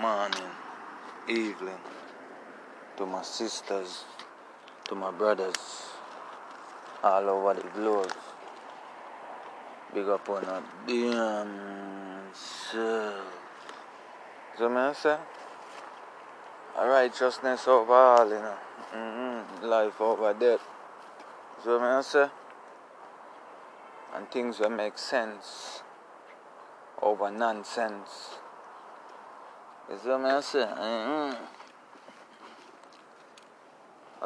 morning, evening, to my sisters, to my brothers, all over the globe. Big up on a damn self. So, I say, a righteousness over all, you know. Mm-hmm. Life over death. So, me I say, and things will make sense over nonsense. You see what I say? Mm-hmm.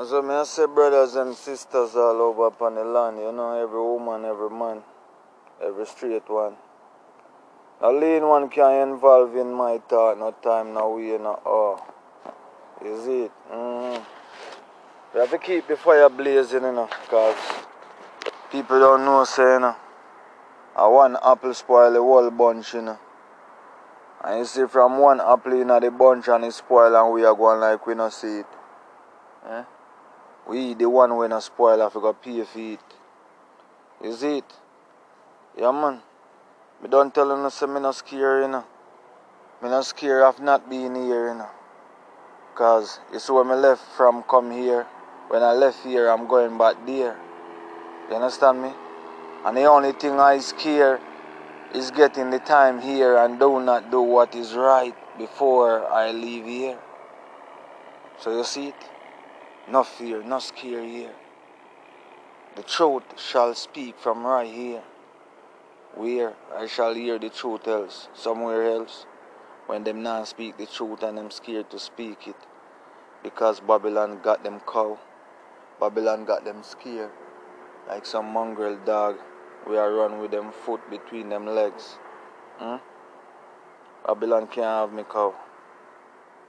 As what I say, brothers and sisters all over upon the land, you know, every woman, every man, every straight one. A lean one can involve in my thought, no time, no way, no. You see it? Mm-hmm. We have to keep the fire blazing, you know, because people don't know, say, you know, a one apple spoil the whole bunch, you know. And you see from one apple in the bunch and it spoil and we are going like we not see it. Eh? We the one when a spoil I forgot pay for it. You see it? Yeah man. Me don't tell you say me not scared, you know. Me not scared of not being here, you know. Cause it's where I left from come here, when I left here I'm going back there. You understand me? And the only thing I scared is getting the time here and do not do what is right before I leave here. So you see it? No fear, no scare here. The truth shall speak from right here. Where I shall hear the truth else, somewhere else, when them not speak the truth and them scared to speak it. Because Babylon got them cow. Babylon got them scared. Like some mongrel dog we are run with them foot between them legs. Hmm? Babylon can't have me cow.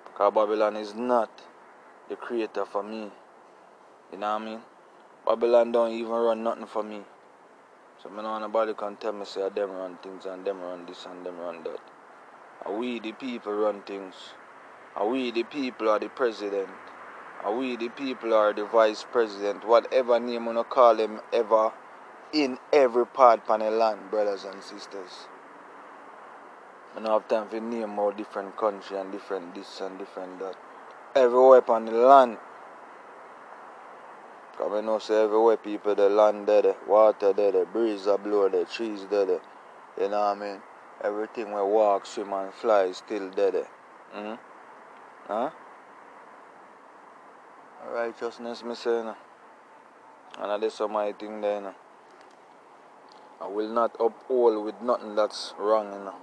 Because Babylon is not the creator for me. You know what I mean? Babylon don't even run nothing for me. So I know nobody can tell me say them run things and them run this and them run that. Are we the people run things? Are we the people are the president? Are we the people are the vice president? Whatever name you call them ever in every part of the land, brothers and sisters. I don't have time to name more different country and different this and different that. Everywhere upon the land. Because I know say everywhere people the land there, the water there, the breeze are blow the trees there, the, you know what I mean? Everything we walk, swim and fly is still there. Mm-hmm. Huh? Righteousness me say no. And some my thing there no. I will not uphold with nothing that's wrong, you know.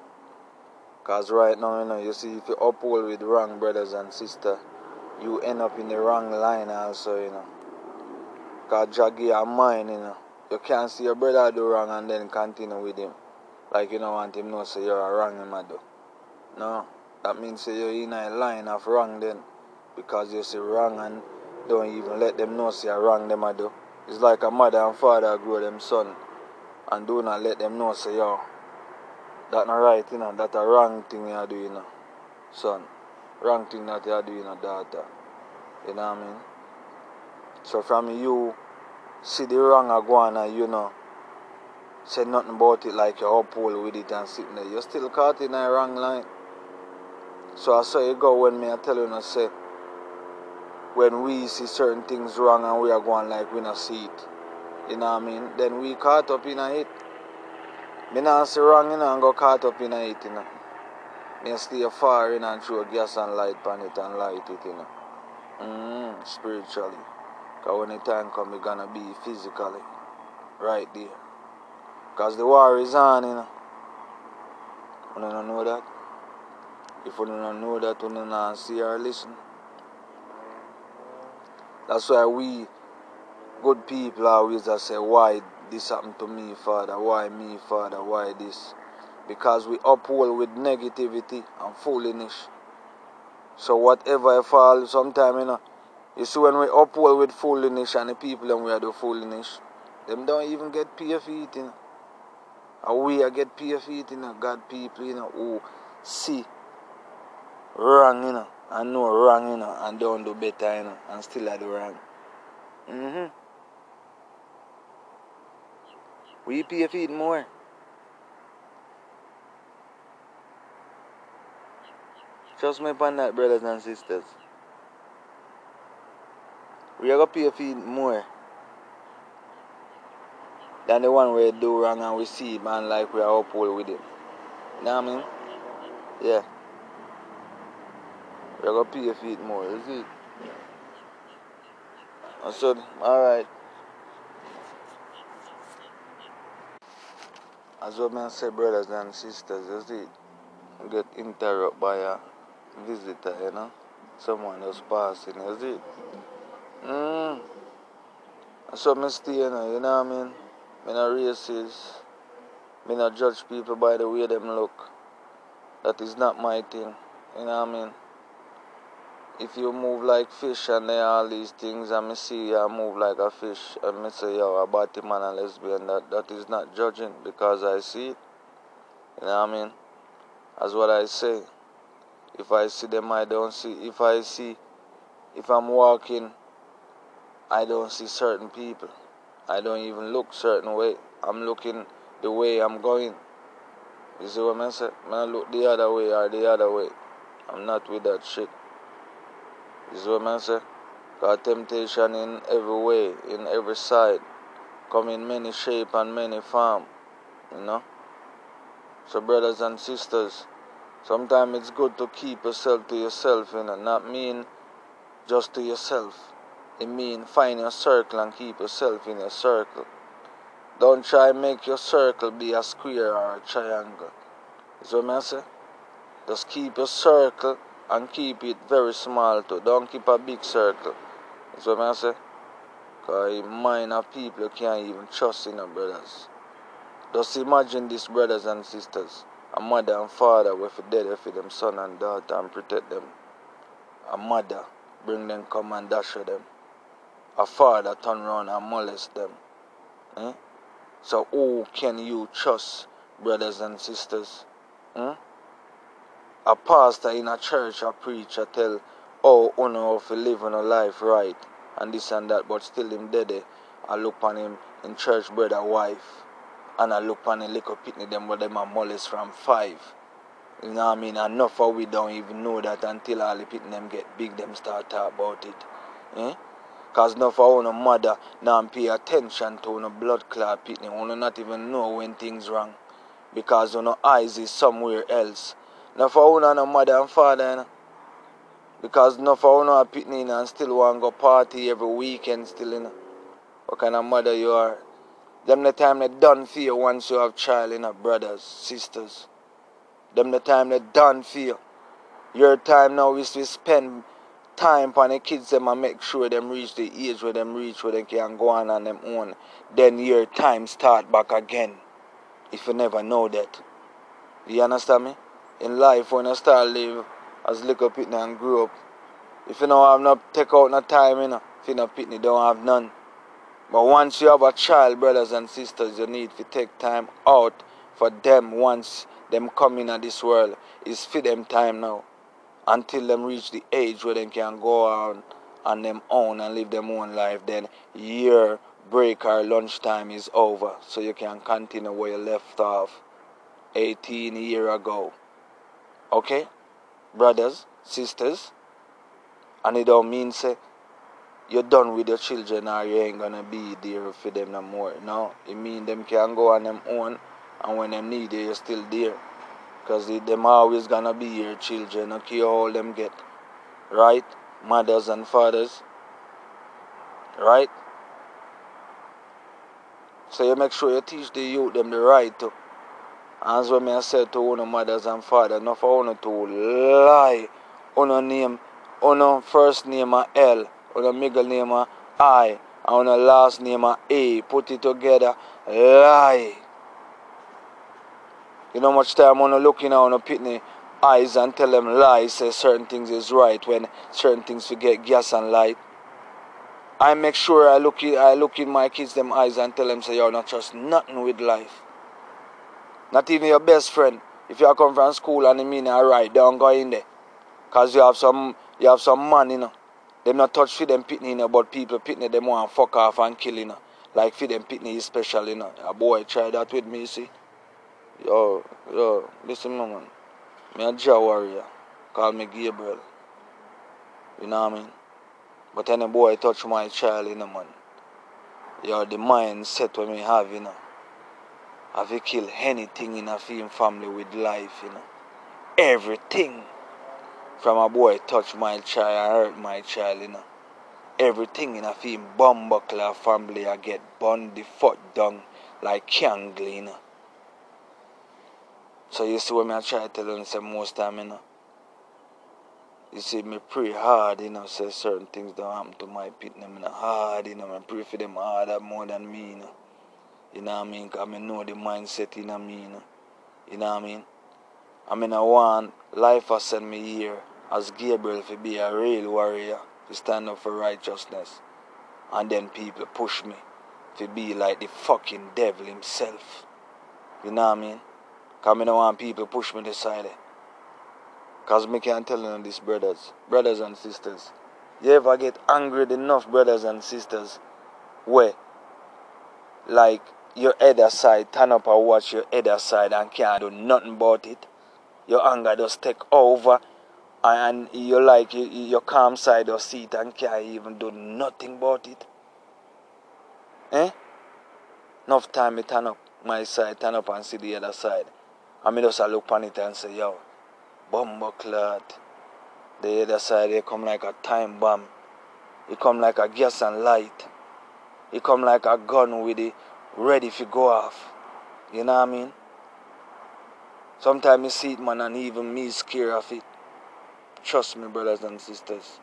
Because right now, you know, you see, if you uphold with wrong brothers and sisters, you end up in the wrong line also, you know. Because Jaggy your mind, you know. You can't see your brother do wrong and then continue with him. Like you don't want him to know say you're a wrong him do. No. That means say you're in a line of wrong then. Because you say wrong and don't even let them know say you're wrong them I do. It's like a mother and father grow them son and do not let them know say yo that not right you know that a wrong thing you are doing you son. Wrong thing that you are doing you know, daughter. You know what I mean? So from you see the wrong a go on and you know say nothing about it like you uphold with it and sitting there. You're still caught in a wrong line. So I saw you go when me I tell you, you know, say when we see certain things wrong and we are going like we not see it you know what I mean? Then we caught up in a it. Me not say wrong, you know, and go caught up in a it, you know. Me stay far in and throw gas and light on it and light it, you know. Mm, spiritually. Because when the time come, we gonna be physically right there. Because the war is on, you know. You don't know that? If you don't know that, you don't see or listen. That's why we good people always say, why this happened to me, Father? Why me, Father? Why this? Because we uphold with negativity and foolishness. So whatever I fall, sometime, you know, you see when we uphold with foolishness and the people and we are the foolishness, them don't even get pay it, you know. And we are get pay for you know, God people, you know, who see wrong, you know, and know wrong, you know, and don't do better, you know, and still are the wrong. Mm-hmm. We pay for it more. Trust me upon that, brothers and sisters. We are going to pay for it more than the one we do wrong and we see man like we are uphold with it. You know what I mean? Yeah. We are going to pay for it more, you see? I said, alright. As what man say, brothers and sisters, you see, get interrupted by a visitor, you know? Someone else passing, you see? Mm. So me stay, you know, you know what I mean? Me not racist. Me not judge people by the way them look. That is not my thing. You know what I mean? If you move like fish and all these things and me see you move like a fish and me say yo a body man and lesbian that that is not judging because I see it. You know what I mean? That's what I say. If I see them I don't see if I see if I'm walking I don't see certain people. I don't even look certain way. I'm looking the way I'm going. You see what I'm saying? I look the other way or the other way. I'm not with that shit. See what I'm saying? Got temptation in every way, in every side. Come in many shape and many form. You know? So brothers and sisters, sometimes it's good to keep yourself to yourself, you know, not mean just to yourself. It means find your circle and keep yourself in your circle. Don't try make your circle be a square or a triangle. Is what I say? Just keep your circle and keep it very small too. Don't keep a big circle. Is what I say? Because mind of people can't even trust in your brothers. Just imagine these brothers and sisters. A mother and father with dead for them son and daughter and protect them. A mother bring them come and dash them a father turn around and molest them. Eh? So who can you trust, brothers and sisters? Eh? A pastor in a church, a preacher tell, oh, uno of live on a life right, and this and that, but still him dead. I look on him in church brother wife, and I look on a little pitney them where them a molest from five. You know what I mean? And enough of we don't even know that until all the pitney them get big, them start talk about it. Eh? Cause no for no mother now pay attention to no blood clot pitney. Wanna not even know when things wrong. Because no eyes is somewhere else. No for no mother and father you know? Because no for no pitney and still want go party every weekend still you know. What kind of mother you are? Them the time they done for you once you have child you know, brothers, sisters. Them the time they done for you. Your time now is to spend time for the kids them and make sure them reach the age where them reach where they can go on on them own. Then your time start back again. If you never know that. You understand me? In life when I start live as little pitney and grew up. If you know have not take out no time, you know, if you know pitney don't have none. But once you have a child, brothers and sisters, you need to take time out for them once them come in this world. It's for them time now until them reach the age where they can go on on them own and live them own life, then year break or lunchtime is over. So you can continue where you left off 18 year ago. Okay? Brothers, sisters. And it don't mean say you're done with your children or you ain't gonna be there for them no more. No. It mean them can go on them own and when them need you you're still there. Because them always gonna be your children, okay, all them get. Right? Mothers and fathers. Right? So you make sure you teach the youth them the right to. As what I said to one of mothers and fathers, not for one to lie. One name, first name a L, one middle name a I, and one last name a A. Put it together, lie. You know much time I looking on a pitney eyes and tell them lies, say certain things is right when certain things forget gas and light. I make sure I look I look in my kids them eyes and tell them say you're not trust nothing with life. Not even your best friend. If you are come from school and you mean alright, don't go in there. Cause you have some you have some man, you know. Them not touch for them pitney, you know, but people pitney them want fuck off and kill, you know. Like for them pitney is special, you know. A boy try that with me, see. Yo, yo, listen, man. Me a Jah warrior. Call me Gabriel. You know what I mean? But any boy touch my child, you know, man. You're the mindset when we have, you know. Have you kill anything in a film family with life, you know. Everything. From a boy touch my child, hurt my child, you know. Everything in a film bomb buckler family I get burned the foot down like candle, you know. So you see what me I try to tell them say most time, you know. You see me pray hard, you know, say certain things don't happen to my them, you know, hard, you know, I pray for them harder more than me, you know. You know what I mean? Because I know the mindset you know. You know what I mean? I mean, I want life has sent me here as Gabriel to be a real warrior, to stand up for righteousness. And then people push me to be like the fucking devil himself. You know what I mean? Because I don't want people push me this side. Because me can't tell you this, brothers, brothers and sisters. You ever get angry enough, brothers and sisters, where, like, your other side turn up and watch your other side and can't do nothing about it? Your anger just take over and you like your calm side or seat and can't even do nothing about it. Eh? Enough time me turn up my side, turn up and see the other side. I me just look on it and say, yo, bumbo clot. The other side they come like a time bomb. It come like a gas and light. It come like a gun with it ready if you go off. You know what I mean? Sometimes you see it man and even me scared of it. Trust me brothers and sisters.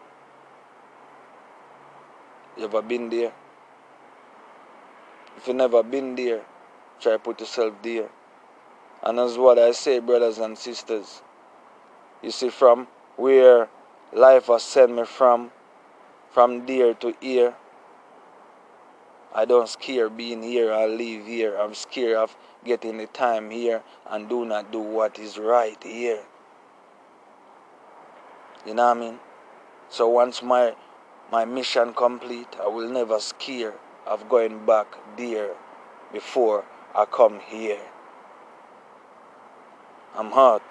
You ever been there? If you never been there, try put yourself there. And that's what I say, brothers and sisters. You see, from where life has sent me from, from there to here, I don't scare being here I live here. I'm scared of getting the time here and do not do what is right here. You know what I mean? So once my my mission complete, I will never scare of going back there before I come here. I'm hot.